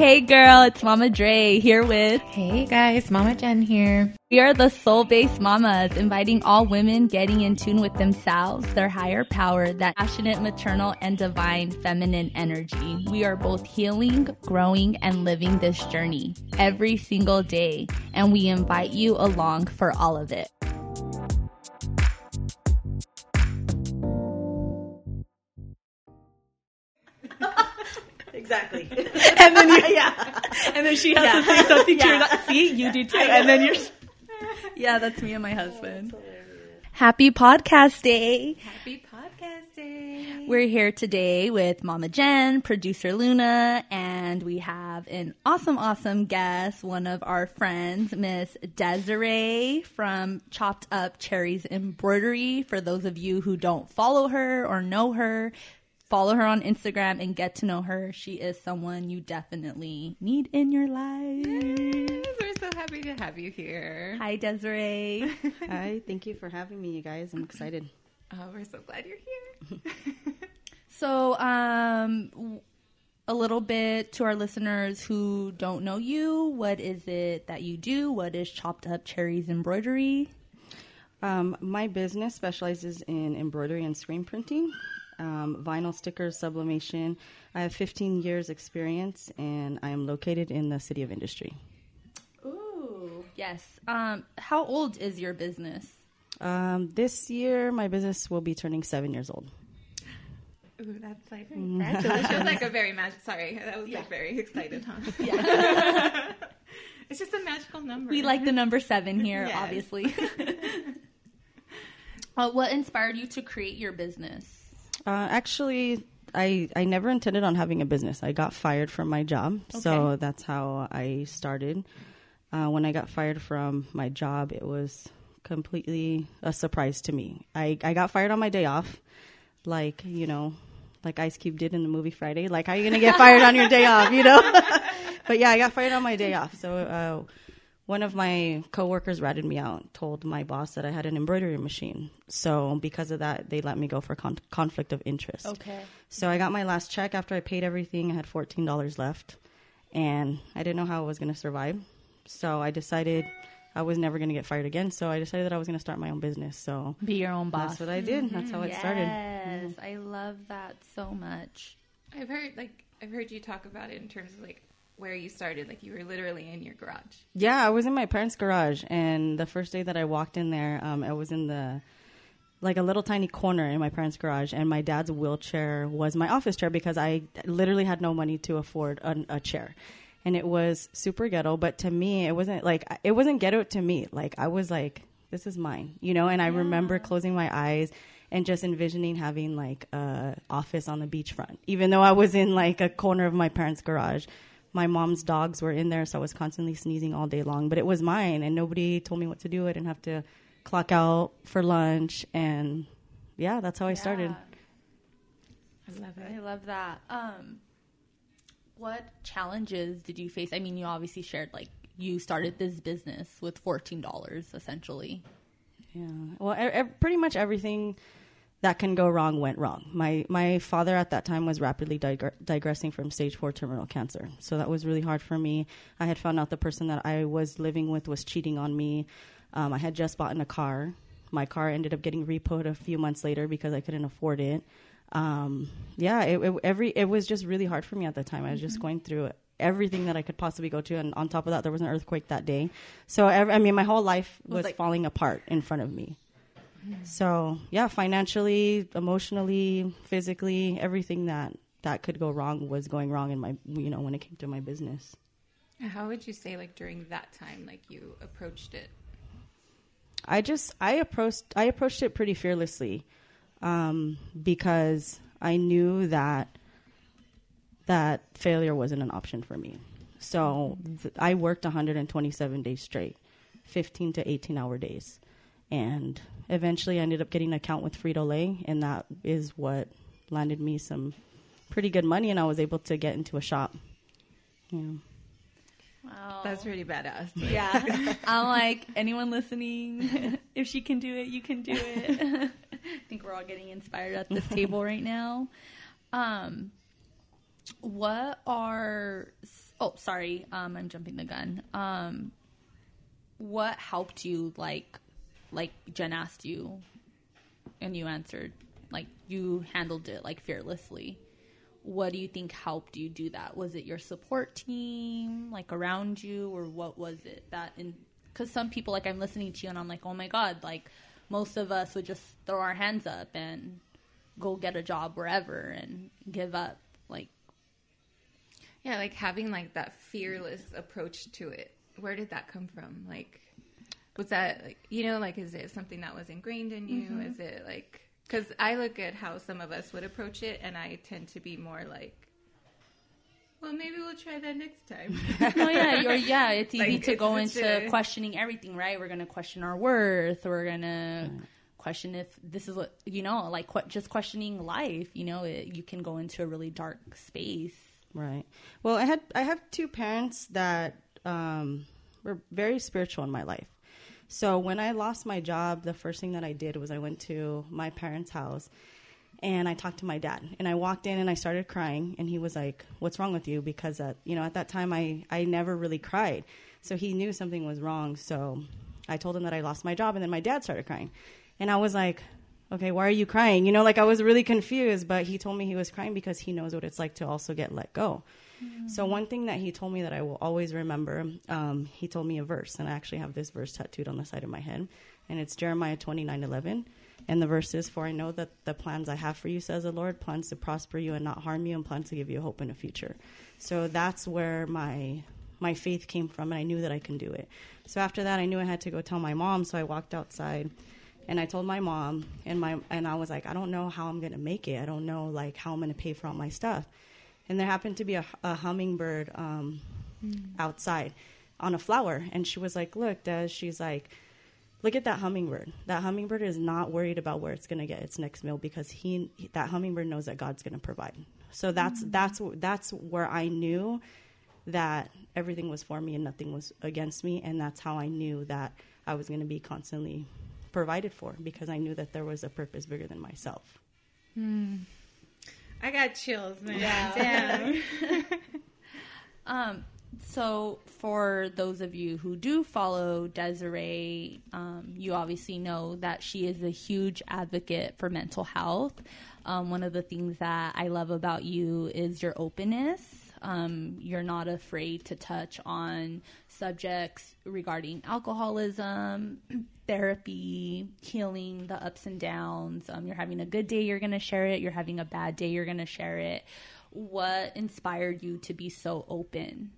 Hey girl, it's Mama Dre here with. Hey guys, Mama Jen here. We are the Soul Based Mamas, inviting all women getting in tune with themselves, their higher power, that passionate maternal and divine feminine energy. We are both healing, growing, and living this journey every single day, and we invite you along for all of it. Exactly. And then you, yeah. and then she has Yeah. to say something to Yeah. your not see you do too, and then you're. Yeah, that's me and my oh, husband. Happy podcast day. Happy podcast day. We're here today with Mama Jen, producer Luna, and we have an awesome, awesome guest, one of our friends, Miss Desiree from Chopped Up Cherries Embroidery. For those of you who don't follow her or know her, follow her on Instagram and get to know her. She is someone you definitely need in your life. Yes, We're so happy to have you here. Hi, Desiree. Hi, thank you for having me, you guys. I'm excited. Oh, we're so glad you're here. So, um, w- a little bit to our listeners who don't know you. What is it that you do? What is Chopped Up Cherries Embroidery? Um, my business specializes in embroidery and screen printing, um, vinyl stickers, sublimation. I have 15 years experience, and I am located in the city of Industry. Ooh, yes. Um, how old is your business? Um, this year, my business will be turning seven years old. Ooh, that's like congratulations. Feels like a very magic. Sorry, that was Yeah. like very excited, huh? Yeah, It's just a magical number. we like the number seven here, Yes. obviously. uh, what inspired you to create your business? Uh, actually, I I never intended on having a business. I got fired from my job, so that's how I started. Uh, when I got fired from my job, it was completely a surprise to me. I I got fired on my day off, like you know, like Ice Cube did in the movie Friday. Like, how are you gonna get fired on your day off? You know. but yeah, I got fired on my day off. So. Uh, one of my coworkers ratted me out, told my boss that I had an embroidery machine. So because of that, they let me go for con- conflict of interest. Okay. So I got my last check after I paid everything. I had fourteen dollars left, and I didn't know how I was going to survive. So I decided I was never going to get fired again. So I decided that I was going to start my own business. So Be your own boss. that's what I did. That's how it started. Mm-hmm. Mm-hmm. Yes, I love that so much. I've heard like I've heard you talk about it in terms of like where you started. Like you were literally in your garage. Yeah, I was in my parents' garage, and the first day that I walked in there, um, I was in the like a little tiny corner in my parents' garage, and my dad's wheelchair was my office chair because I literally had no money to afford a, a chair, and it was super ghetto. But to me, it wasn't like it wasn't ghetto to me. Like I was like, this is mine, you know. And I remember closing my eyes and just envisioning having like a office on the beachfront, even though I was in like a corner of my parents' garage my mom's dogs were in there, so I was constantly sneezing all day long. But it was mine, and nobody told me what to do. I didn't have to clock out for lunch, and yeah, that's how I started. I love it. I love that. Um, what challenges did you face? I mean, you obviously shared like you started this business with fourteen dollars essentially. Yeah. Well, e- e- pretty much everything that can go wrong went wrong. My my father at that time was rapidly digre- digressing from stage four terminal cancer, so that was really hard for me. I had found out the person that I was living with was cheating on me. Um, I had just bought in a car. My car ended up getting repoed a few months later because I couldn't afford it. Um, yeah, it, it every it was just really hard for me at the time. I was just going through everything that I could possibly go to, and on top of that, there was an earthquake that day. So ev I mean, my whole life Was was like- falling apart in front of me. So yeah, financially, emotionally, physically, everything that that could go wrong was going wrong in my you know when it came to my business. How would you say like during that time like you approached it? I just I approached I approached it pretty fearlessly um, because I knew that that failure wasn't an option for me. So th- I worked 127 days straight, 15 to 18 hour days, and eventually I ended up getting an account with Frito Lay, and that is what landed me some pretty good money, and I was able to get into a shop. Yeah. Wow, That's pretty badass. yeah. I'm like anyone listening, if she can do it, you can do it. I think we're all getting inspired at this table right now. Um, what are oh sorry um i'm jumping the gun um what helped you like like jen asked you and you answered like you handled it like fearlessly what do you think helped you do that was it your support team like around you or what was it that in because some people like i'm listening to you and i'm like oh my god like most of us would just throw our hands up and go get a job wherever and give up like Yeah, like having like that fearless approach to it. Where did that come from? Like, was that like you know like is it something that was ingrained in you? Is it like because I look at how some of us would approach it, and I tend to be more like, well, maybe we'll try that next time. no, yeah, you're, yeah, it's easy Like, to it's go into a- questioning everything, right? We're gonna question our worth. We're gonna question if this is what you know, like que- just questioning life. You know, it, you can go into a really dark space. Right. Well, I had I have two parents that um, were very spiritual in my life. So when I lost my job, the first thing that I did was I went to my parents' house and I talked to my dad. And I walked in and I started crying and he was like, "What's wrong with you?" Because at, you know, at that time I I never really cried. So he knew something was wrong. So I told him that I lost my job and then my dad started crying. And I was like, okay, why are you crying? You know, like I was really confused, but he told me he was crying because he knows what it's like to also get let go. So one thing that he told me that I will always remember, um, he told me a verse, and I actually have this verse tattooed on the side of my head, and it's Jeremiah twenty nine eleven, and the verse is, "For I know that the plans I have for you, says the Lord, plans to prosper you and not harm you, and plans to give you hope in the future." So that's where my my faith came from, and I knew that I can do it. So after that, I knew I had to go tell my mom. So I walked outside, and I told my mom, and my and I was like, I don't know how I'm gonna make it. I don't know like how I'm gonna pay for all my stuff. And there happened to be a, a hummingbird um, mm. outside on a flower, and she was like, "Look, Des," she's like, "Look at that hummingbird. That hummingbird is not worried about where it's gonna get its next meal because he that hummingbird knows that God's gonna provide." So that's mm. that's that's where I knew that everything was for me and nothing was against me, and that's how I knew that I was going to be constantly provided for because I knew that there was a purpose bigger than myself. Hmm. I got chills, man. Damn. Um, so for those of you who do follow Desiree, um, you obviously know that she is a huge advocate for mental health. Um, one of the things that I love about you is your openness. Um, you're not afraid to touch on subjects regarding alcoholism, therapy, healing, the ups and downs. Um, you're having a good day, you're going to share it. You're having a bad day, you're going to share it. What inspired you to be so open?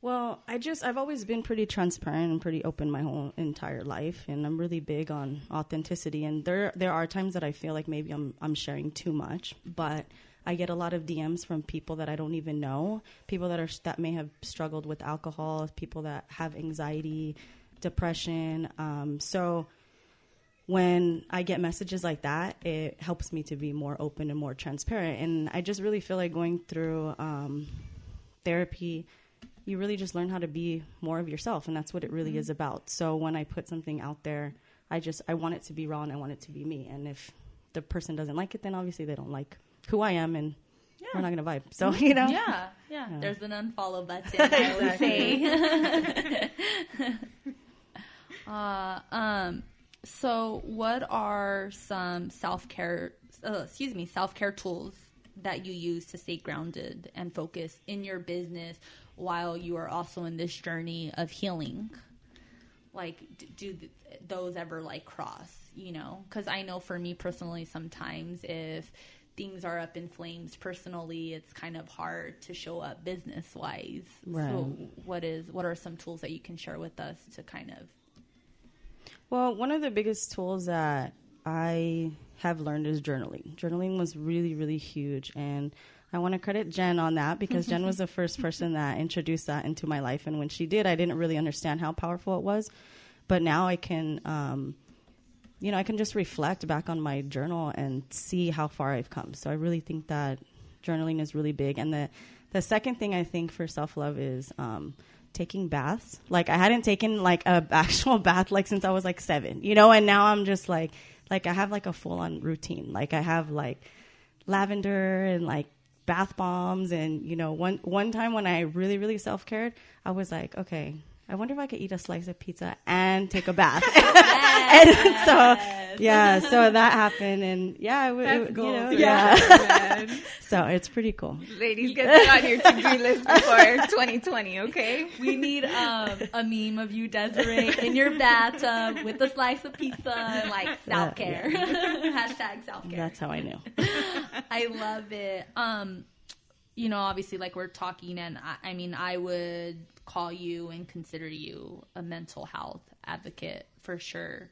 Well, I just I've always been pretty transparent and pretty open my whole entire life, and I'm really big on authenticity. And there there are times that I feel like maybe I'm I'm sharing too much, but I get a lot of DMs from people that I don't even know, people that are that may have struggled with alcohol, people that have anxiety, depression. Um, so when I get messages like that, it helps me to be more open and more transparent. And I just really feel like going through um, therapy, you really just learn how to be more of yourself, and that's what it really is about. So when I put something out there, I just I want it to be raw and I want it to be me. And if the person doesn't like it, then obviously they don't like who I am, and we're not gonna vibe. So you know, Yeah, yeah. There's an unfollow button. I always say. uh, um. So, what are some self care? Uh, excuse me, self care tools that you use to stay grounded and focused in your business while you are also in this journey of healing? Like, do those ever like cross? You know, because I know for me personally, sometimes if things are up in flames personally, it's kind of hard to show up business wise. Right. So, what is what are some tools that you can share with us to kind of Well, one of the biggest tools that I have learned is journaling. Journaling was really, really huge. And I want to credit Jen on that because Jen was the first person that introduced that into my life. And when she did, I didn't really understand how powerful it was. But now I can, um, you know, I can just reflect back on my journal and see how far I've come. So I really think that journaling is really big. And the, the second thing I think for self love is, um, taking baths. Like I hadn't taken like a actual bath like since I was like seven, you know, and now I'm just like like I have like a full on routine. Like I have like lavender and like bath bombs and you know one one time when I really really self cared, I was like, okay, I wonder if I could eat a slice of pizza and take a bath. Yes. and so yeah, so that happened, and yeah, it, w- That's it, goals you know, right yeah. so it's pretty cool. Ladies, get that on your to-do list before 2020, okay? We need um, a meme of you, Desiree, in your bathtub with a slice of pizza and like self care. Hashtag self care. That's how I knew. I love it. Um, you know, obviously, like we're talking, and I, I mean, I would call you and consider you a mental health advocate for sure.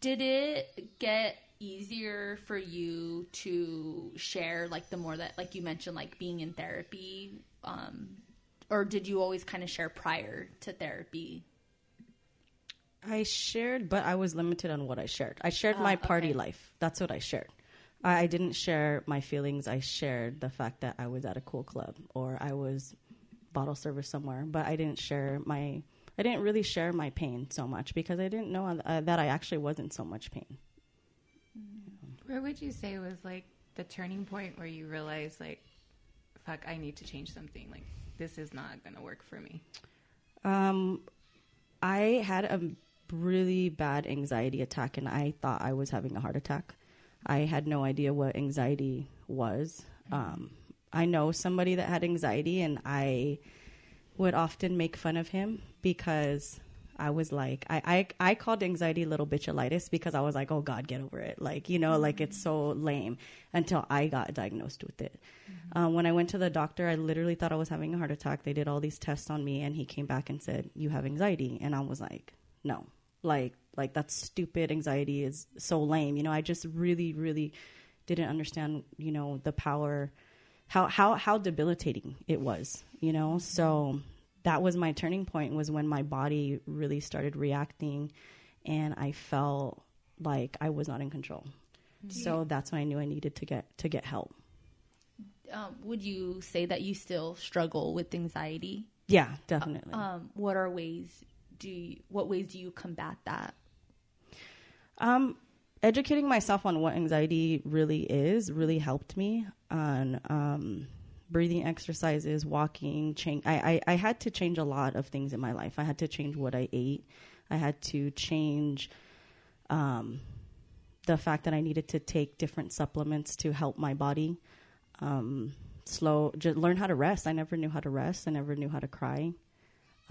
Did it get easier for you to share, like the more that, like you mentioned, like being in therapy, um, or did you always kind of share prior to therapy? I shared, but I was limited on what I shared. I shared my party okay. life. That's what I shared. I, didn't share my feelings. I shared the fact that I was at a cool club or I was bottle service somewhere, but I didn't share my. I didn't really share my pain so much because I didn't know uh, that I actually wasn't so much pain. Where would you say was like the turning point where you realized, like, fuck, I need to change something? Like, this is not going to work for me. Um, I had a really bad anxiety attack, and I thought I was having a heart attack. I had no idea what anxiety was. Um, I know somebody that had anxiety, and I would often make fun of him because I was like, I, I, I called anxiety little bitchalitis because I was like, oh God, get over it. Like, you know, like it's so lame until I got diagnosed with it. Uh, when I went to the doctor, I literally thought I was having a heart attack. They did all these tests on me and he came back and said, you have anxiety. And I was like, no, like, like that's stupid. Anxiety is so lame. You know, I just really, really didn't understand, you know, the power, how, how, how debilitating it was, you know? So that was my turning point was when my body really started reacting and I felt like I was not in control. So that's when I knew I needed to get, to get help. Um, would you say that you still struggle with anxiety? Yeah, definitely. Um, what are ways do you, what ways do you combat that? Um, educating myself on what anxiety really is really helped me on um, breathing exercises, walking. Change. I, I I had to change a lot of things in my life. I had to change what I ate. I had to change um, the fact that I needed to take different supplements to help my body. Um, slow, just learn how to rest. I never knew how to rest. I never knew how to cry.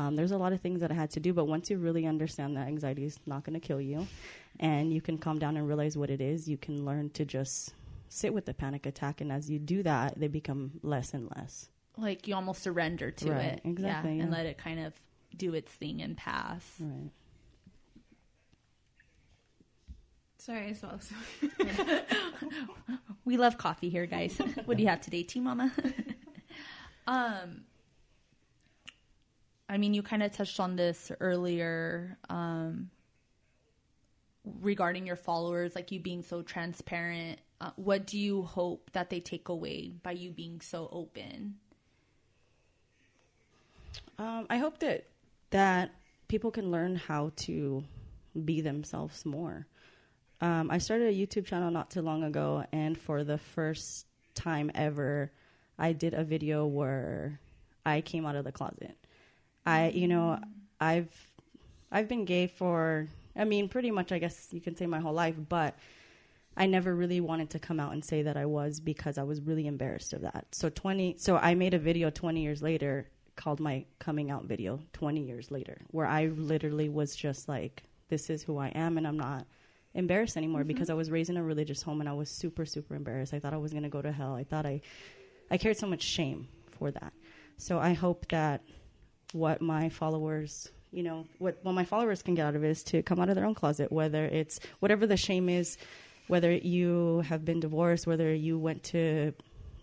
Um, there's a lot of things that I had to do, but once you really understand that anxiety is not going to kill you, and you can calm down and realize what it is, you can learn to just sit with the panic attack. And as you do that, they become less and less. Like you almost surrender to Right, it, exactly, yeah, and let it kind of do its thing and pass. Right. Sorry, I swallowed. We love coffee here, guys. what do you have today, tea mama? um, I mean, you kind of touched on this earlier um, regarding your followers, like you being so transparent. Uh, what do you hope that they take away by you being so open? Um, I hope that that people can learn how to be themselves more. Um, I started a YouTube channel not too long ago, and for the first time ever, I did a video where I came out of the closet. I, you know, I've I've been gay for, I mean, pretty much, I guess you can say my whole life, but I never really wanted to come out and say that I was because I was really embarrassed of that. So 20 so I made a video 20 years later called my coming out video 20 years later where I literally was just like this is who I am and I'm not embarrassed anymore because mm-hmm. I was raised in a religious home and I was super super embarrassed. I thought I was going to go to hell. I thought I I carried so much shame for that. So I hope that what my followers you know what what my followers can get out of it is to come out of their own closet whether it's whatever the shame is whether you have been divorced whether you went to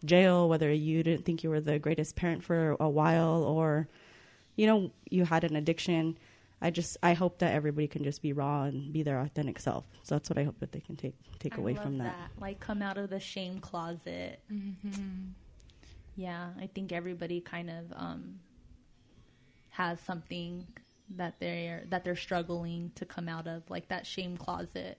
jail whether you didn't think you were the greatest parent for a while or you know you had an addiction i just i hope that everybody can just be raw and be their authentic self so that's what i hope that they can take take I away love from that. Like come out of the shame closet. Yeah, I think everybody kind of um, has something that they're that they're struggling to come out of, like that shame closet.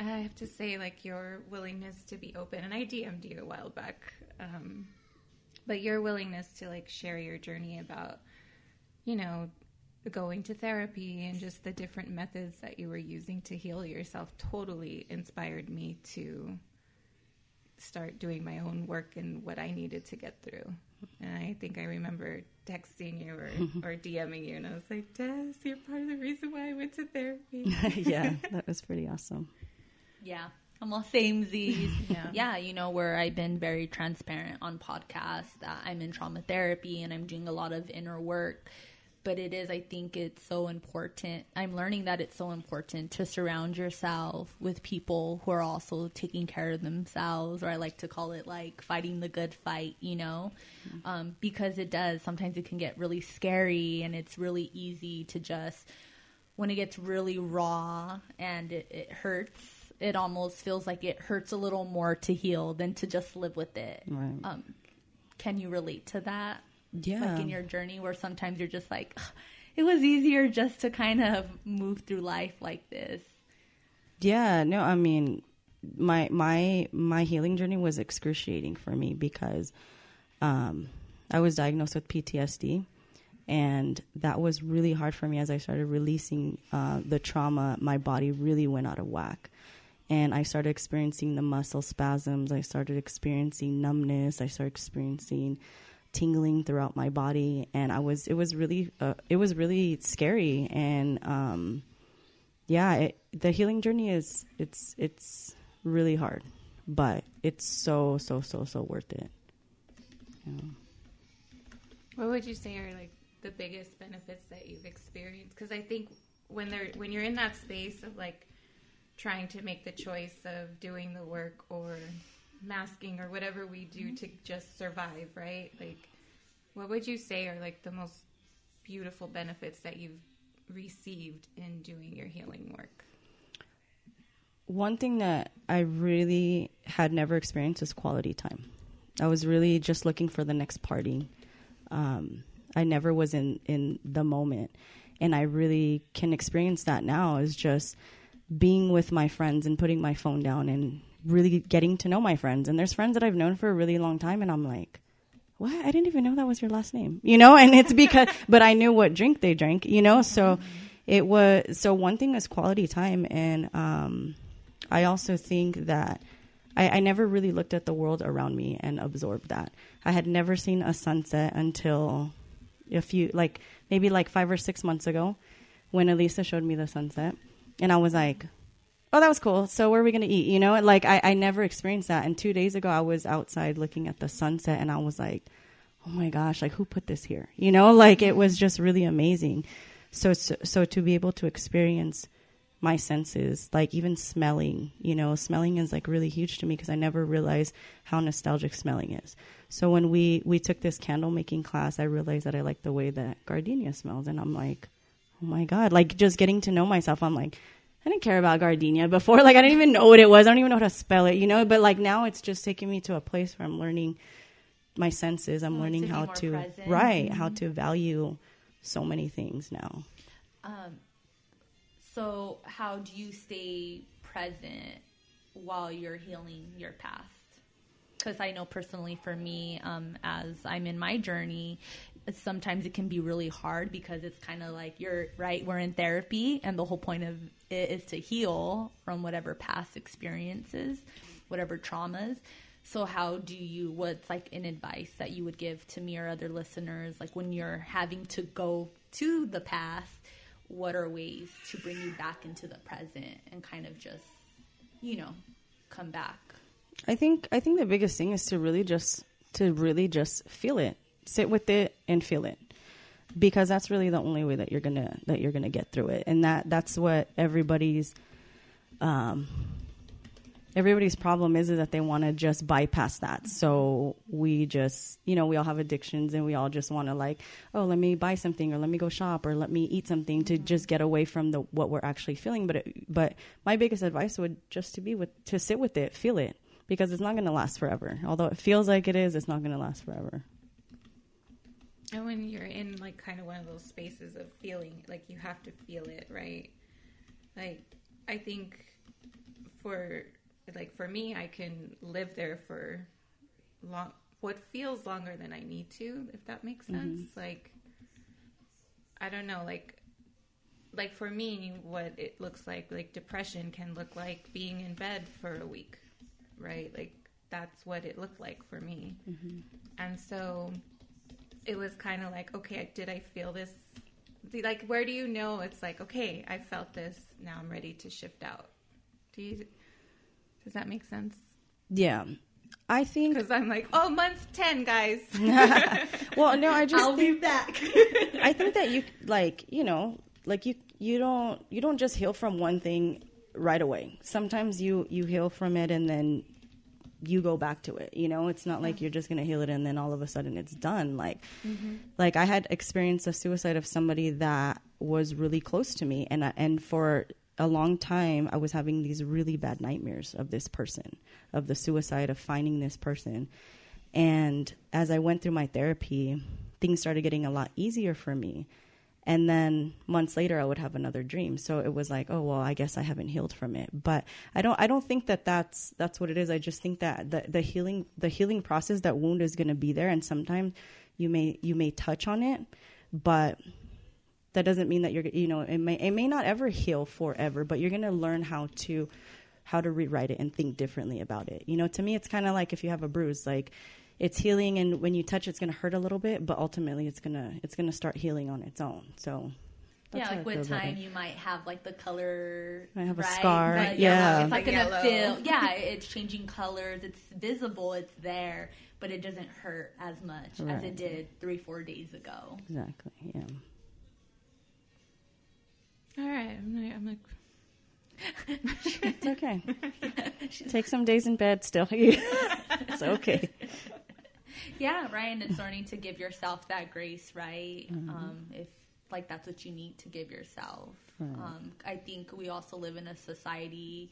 I have to say, like your willingness to be open, and I DM'd you a while back, um, but your willingness to like share your journey about, you know, going to therapy and just the different methods that you were using to heal yourself totally inspired me to start doing my own work and what I needed to get through. And I think I remember texting you or, or DMing you, and I was like, Des, you're part of the reason why I went to therapy. yeah, that was pretty awesome. Yeah. I'm all samesies. Yeah. yeah, you know, where I've been very transparent on podcasts that I'm in trauma therapy and I'm doing a lot of inner work. But it is, I think it's so important. I'm learning that it's so important to surround yourself with people who are also taking care of themselves, or I like to call it like fighting the good fight, you know? Um, because it does. Sometimes it can get really scary and it's really easy to just, when it gets really raw and it, it hurts, it almost feels like it hurts a little more to heal than to just live with it. Right. Um, can you relate to that? Yeah. Like in your journey where sometimes you're just like, it was easier just to kind of move through life like this. Yeah, no, I mean, my my my healing journey was excruciating for me because um, I was diagnosed with PTSD, and that was really hard for me as I started releasing uh, the trauma. My body really went out of whack, and I started experiencing the muscle spasms. I started experiencing numbness. I started experiencing tingling throughout my body, and I was it was really uh, it was really scary and. Um, yeah, it, the healing journey is it's it's really hard, but it's so so so so worth it. Yeah. What would you say are like the biggest benefits that you've experienced? Because I think when they're when you're in that space of like trying to make the choice of doing the work or masking or whatever we do to just survive, right? Like, what would you say are like the most beautiful benefits that you've received in doing your healing work? One thing that I really had never experienced is quality time. I was really just looking for the next party. Um, I never was in in the moment, and I really can experience that now. Is just being with my friends and putting my phone down and really getting to know my friends. And there's friends that I've known for a really long time, and I'm like, what? I didn't even know that was your last name, you know? And it's because, but I knew what drink they drank, you know? So it was, so one thing is quality time. And, um, I also think that I, I never really looked at the world around me and absorbed that. I had never seen a sunset until a few, like maybe like five or six months ago when Elisa showed me the sunset. And I was like, oh, that was cool. So where are we going to eat? You know, like I, I never experienced that. And two days ago, I was outside looking at the sunset and I was like, oh my gosh, like who put this here? You know, like it was just really amazing. So, so, so to be able to experience my senses, like even smelling, you know, smelling is like really huge to me because I never realized how nostalgic smelling is. So when we, we took this candle making class, I realized that I like the way that gardenia smells. And I'm like, oh my God, like just getting to know myself, I'm like, I didn't care about gardenia before. Like I didn't even know what it was. I don't even know how to spell it, you know. But like now, it's just taking me to a place where I'm learning my senses. I'm Oh, learning to how to present. right, how to value so many things now. Um, so, how do you stay present while you're healing your past? Because I know personally for me, um, as I'm in my journey, sometimes it can be really hard because it's kind of like you're right, we're in therapy, and the whole point of it is to heal from whatever past experiences, whatever traumas. So, how do you, what's like an advice that you would give to me or other listeners, like when you're having to go to the past? what are ways to bring you back into the present and kind of just you know come back I think I think the biggest thing is to really just to really just feel it, sit with it, and feel it, because that's really the only way that you're gonna that you're gonna get through it, and that that's what everybody's um, everybody's problem is is that they want to just bypass that. So we just you know we all have addictions, and we all just want to like oh let me buy something or let me go shop or let me eat something to just get away from the what we're actually feeling. But it, but my biggest advice would just to be with to sit with it, feel it because it's not going to last forever. Although it feels like it is, it's not going to last forever. And when you're in like kind of one of those spaces of feeling, like you have to feel it, right? Like I think for like for me, I can live there for long what feels longer than I need to, if that makes sense. Mm-hmm. Like I don't know, like like for me, what it looks like, like depression can look like being in bed for a week, right? Like that's what it looked like for me. Mm-hmm. And so it was kind of like, okay, did I feel this? Like, where do you know it's like, okay, I felt this. Now I'm ready to shift out. Do you? Does that make sense? Yeah. I think because I'm like, oh, month ten, guys. well, no, I just I'll think, be back. I think that you like, you know, like you you don't you don't just heal from one thing right away. Sometimes you you heal from it and then you go back to it. You know, it's not like you're just gonna heal it and then all of a sudden it's done. Like, mm-hmm. like I had experienced a suicide of somebody that was really close to me, and I, and for a long time I was having these really bad nightmares of this person, of the suicide, of finding this person. And as I went through my therapy, things started getting a lot easier for me and then months later i would have another dream. So it was like oh well i guess i haven't healed from it. But i don't i don't think that that's that's what it is. I just think that the, the healing the healing process that wound is going to be there. And sometimes you may you may touch on it but that doesn't mean that you're you know it may it may not ever heal forever but you're going to learn how to how to rewrite it and think differently about it. You know to me it's kind of like if you have a bruise like it's healing and when you touch it's going to hurt a little bit but ultimately it's going to it's going to start healing on its own so yeah, like with time, you might have like the color. I have right? a scar. But, yeah, it's like gonna feel. Yeah, it's changing colors. It's visible. It's there, but it doesn't hurt as much right. as it did three, four days ago. Exactly. Yeah. All right. I'm like. I'm like it's okay. Take some days in bed still. it's okay yeah, right. And it's learning to give yourself that grace, right? Mm-hmm. Um, if like that's what you need to give yourself. Right. Um, I think we also live in a society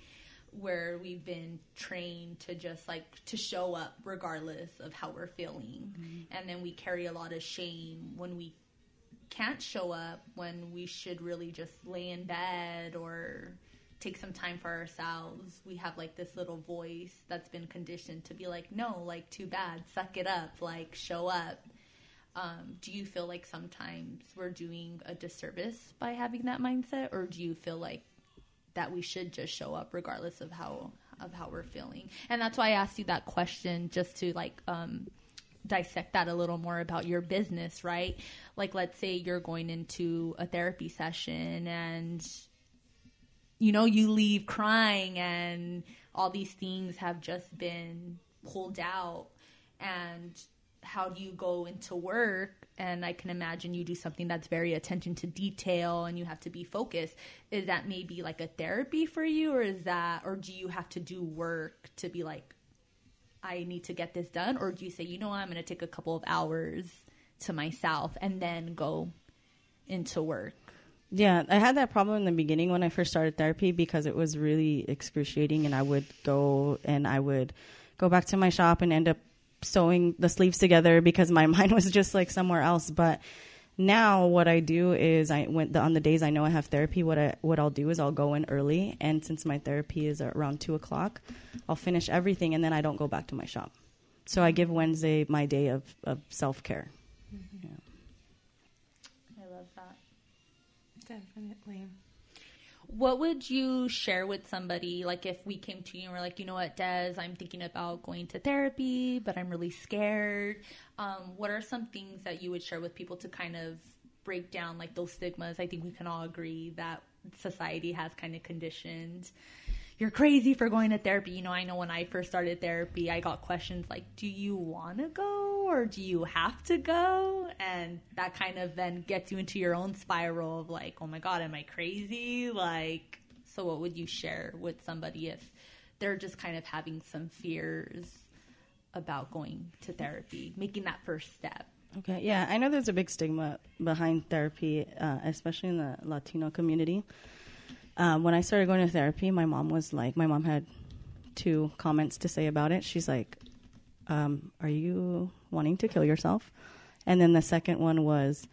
where we've been trained to just like to show up regardless of how we're feeling, mm-hmm. and then we carry a lot of shame when we can't show up when we should really just lay in bed or take some time for ourselves. We have like this little voice that's been conditioned to be like, no, like too bad, suck it up, like show up. Um, do you feel like sometimes we're doing a disservice by having that mindset, or do you feel like that we should just show up regardless of how of how we're feeling? And that's why I asked you that question, just to like um, dissect that a little more about your business, right? Like, let's say you're going into a therapy session and you know, you leave crying and all these things have just been pulled out. And how do you go into work? And I can imagine you do something that's very attention to detail and you have to be focused. Is that maybe like a therapy for you, or is that, or do you have to do work to be like, I need to get this done? Or do you say, you know, I'm going to take a couple of hours to myself and then go into work? Yeah, I had that problem in the beginning when I first started therapy because it was really excruciating, and I would go and I would go back to my shop and end up sewing the sleeves together because my mind was just like somewhere else. But now what I do is I went the, on the days I know I have therapy. What I what I'll do is I'll go in early, and since my therapy is around two o'clock, I'll finish everything, and then I don't go back to my shop. So I give Wednesday my day of, of self care. Mm-hmm. Yeah. Definitely. What would you share with somebody, like if we came to you and we're like, you know what, Des, I'm thinking about going to therapy, but I'm really scared. Um, what are some things that you would share with people to kind of break down like those stigmas? I think we can all agree that society has kind of conditioned you're crazy for going to therapy. You know, I know when I first started therapy, I got questions like, do you want to go or do you have to go? And that kind of then gets you into your own spiral of like, oh my God, am I crazy? Like, so what would you share with somebody if they're just kind of having some fears about going to therapy, making that first step? Okay, yeah, I know there's a big stigma behind therapy, uh, especially in the Latino community. Um, when I started going to therapy, my mom was like, my mom had two comments to say about it. She's like, um, "Are you wanting to kill yourself?" And then the second one was,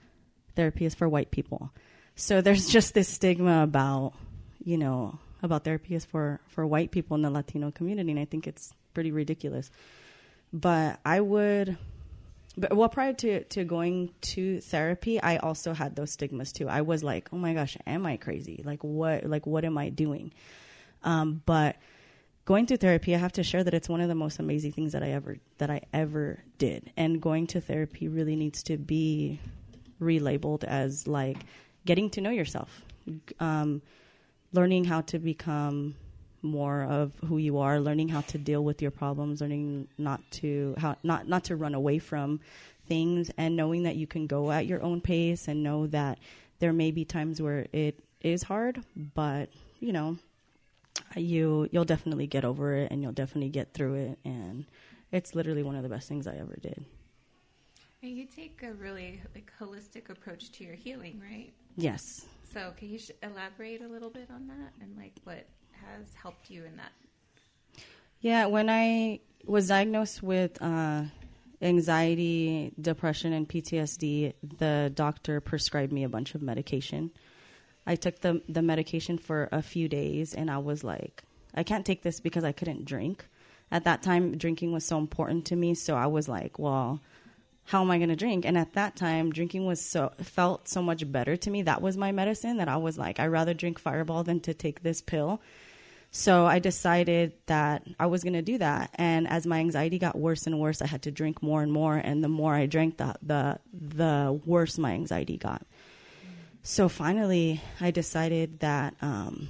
"Therapy is for white people." So there's just this stigma about, you know, about therapy is for for white people in the Latino community, and I think it's pretty ridiculous. But I would, but well, prior to to going to therapy, I also had those stigmas too. I was like, oh my gosh, am I crazy? Like what? Like what am I doing? Um, but going to therapy, I have to share that it's one of the most amazing things that I ever that I ever did. And going to therapy really needs to be relabeled as like getting to know yourself, um, learning how to become more of who you are, learning how to deal with your problems, learning not to how not not to run away from things, and knowing that you can go at your own pace, and know that there may be times where it is hard, but you know you you'll definitely get over it and you'll definitely get through it and it's literally one of the best things I ever did. And you take a really like holistic approach to your healing, right? Yes. So can you sh- elaborate a little bit on that and like what has helped you in that? Yeah, when I was diagnosed with uh, anxiety, depression, and PTSD, the doctor prescribed me a bunch of medication. I took the the medication for a few days, and I was like, I can't take this because I couldn't drink. At that time, drinking was so important to me, so I was like, well, how am I going to drink? And at that time, drinking was so felt so much better to me. That was my medicine. That I was like, I'd rather drink Fireball than to take this pill. So I decided that I was going to do that. And as my anxiety got worse and worse, I had to drink more and more. And the more I drank, the the the worse my anxiety got. So finally, I decided that um,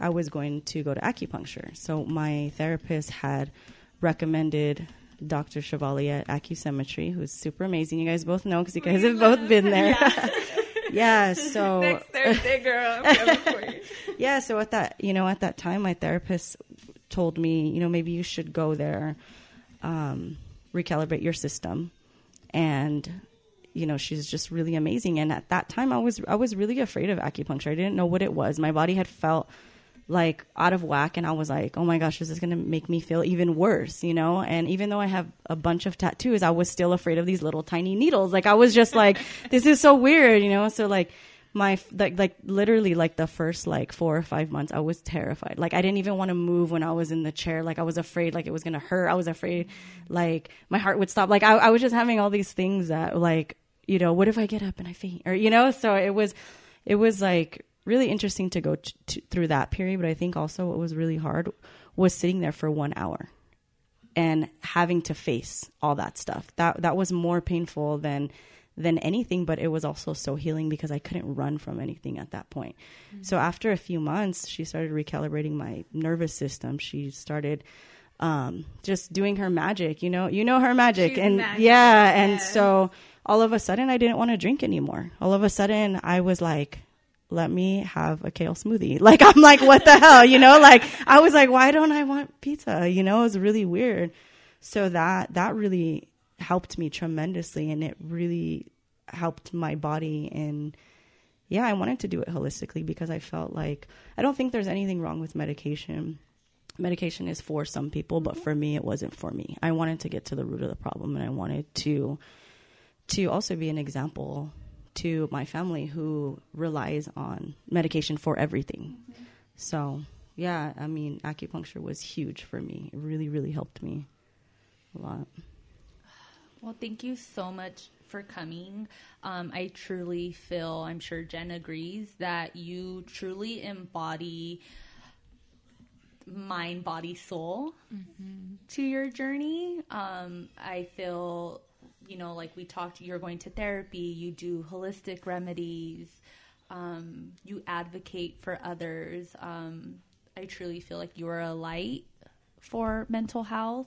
I was going to go to acupuncture. So my therapist had recommended Dr. Chevalier at Acusymmetry, who's super amazing. You guys both know because you guys have both been there. Yeah. yeah so next Thursday, girl, for you. yeah. So at that, you know, at that time, my therapist told me, you know, maybe you should go there, um, recalibrate your system, and you know she's just really amazing and at that time i was i was really afraid of acupuncture i didn't know what it was my body had felt like out of whack and i was like oh my gosh is this is going to make me feel even worse you know? And even though i have a bunch of tattoos i was still afraid of these little tiny needles. Like i was just like this is so weird you know? So like my like like literally like the first like four or five months i was terrified. Like i didn't even want to move when i was in the chair. Like i was afraid like it was gonna hurt. I was afraid like my heart would stop. Like i, I was just having all these things that like you know, what if I get up and I faint? Or, you know, so it was, it was like really interesting to go t- t- through that period. But I think also what was really hard was sitting there for one hour and having to face all that stuff. That, that was more painful than, than anything, but it was also so healing because I couldn't run from anything at that point. Mm-hmm. So after a few months, she started recalibrating my nervous system. She started, um, just doing her magic, you know, you know her magic, She's and magic. yeah, and Yes. so all of a sudden I didn't want to drink anymore. All of a sudden I was like, let me have a kale smoothie. Like I'm like, what the hell, you know? Like I was like, why don't I want pizza? You know, it was really weird. So that that really helped me tremendously, and it really helped my body and yeah, I wanted to do it holistically because I felt like I don't think there's anything wrong with medication. Medication is for some people, but for me, it wasn't for me. I wanted to get to the root of the problem, and I wanted to to also be an example to my family who relies on medication for everything. Mm-hmm. So, yeah, I mean, acupuncture was huge for me. It really, really helped me a lot. Well, thank you so much for coming. Um, I truly feel, I'm sure Jen agrees, that you truly embody mind, body, soul mm-hmm. to your journey. Um, I feel, you know, like we talked, you're going to therapy, you do holistic remedies, um, you advocate for others. Um, I truly feel like you are a light for mental health.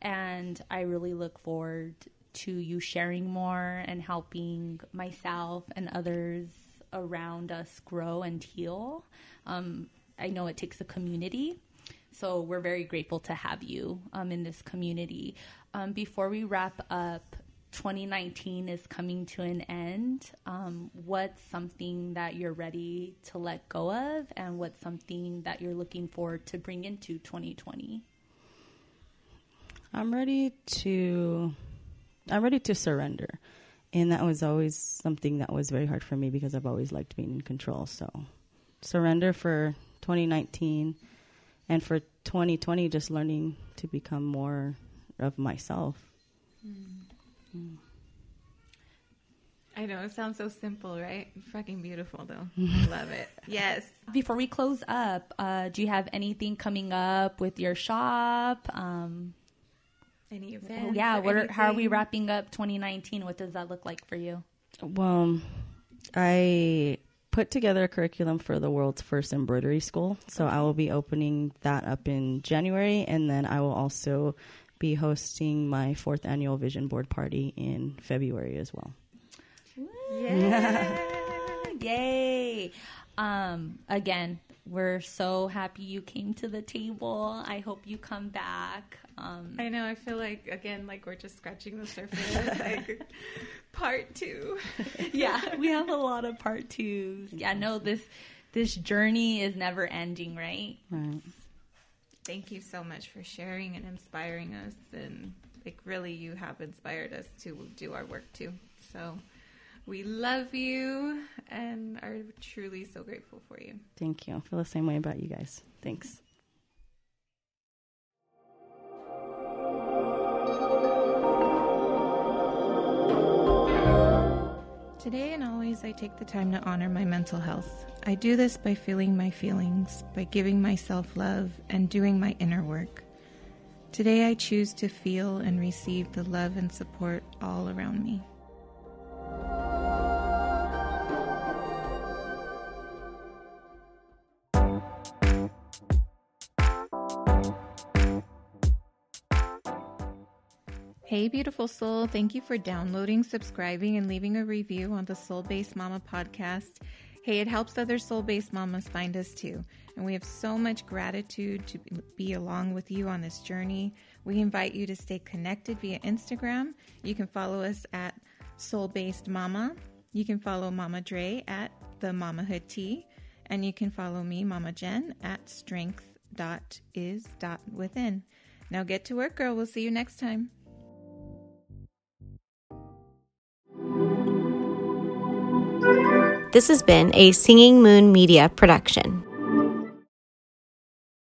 And I really look forward to you sharing more and helping myself and others around us grow and heal. Um, I know it takes a community, so we're very grateful to have you um, in this community. Um, before we wrap up, 2019 is coming to an end. Um, what's something that you're ready to let go of, and what's something that you're looking forward to bring into 2020? I'm ready to I'm ready to surrender. And that was always something that was very hard for me because I've always liked being in control. So surrender for 2019, and for 2020, just learning to become more of myself. Mm. I know it sounds so simple, right? Fucking beautiful, though. Love it. Yes. Before we close up, uh, do you have anything coming up with your shop? Um, Any events? yeah. What are, how are we wrapping up 2019? What does that look like for you? Well, I put together a curriculum for the world's first embroidery school. So I will be opening that up in January, and then I will also be hosting my fourth annual vision board party in February as well. Yeah. Yay. Um, again, we're so happy you came to the table. I hope you come back. Um, I know. I feel like again, like we're just scratching the surface. like part two. yeah, we have a lot of part twos. Yeah, no, this this journey is never ending, right? Right. Thank you so much for sharing and inspiring us, and like really, you have inspired us to do our work too. So we love you and are truly so grateful for you. Thank you. I feel the same way about you guys. Thanks. Today and always, I take the time to honor my mental health. I do this by feeling my feelings, by giving myself love, and doing my inner work. Today, I choose to feel and receive the love and support all around me. Hey, beautiful soul. Thank you for downloading, subscribing, and leaving a review on the Soul Based Mama podcast. Hey, it helps other soul based mamas find us too. And we have so much gratitude to be along with you on this journey. We invite you to stay connected via Instagram. You can follow us at Soul Based Mama. You can follow Mama Dre at The Mamahood Tea. And you can follow me, Mama Jen, at strength.is.within. Now get to work, girl. We'll see you next time. This has been a Singing Moon Media production.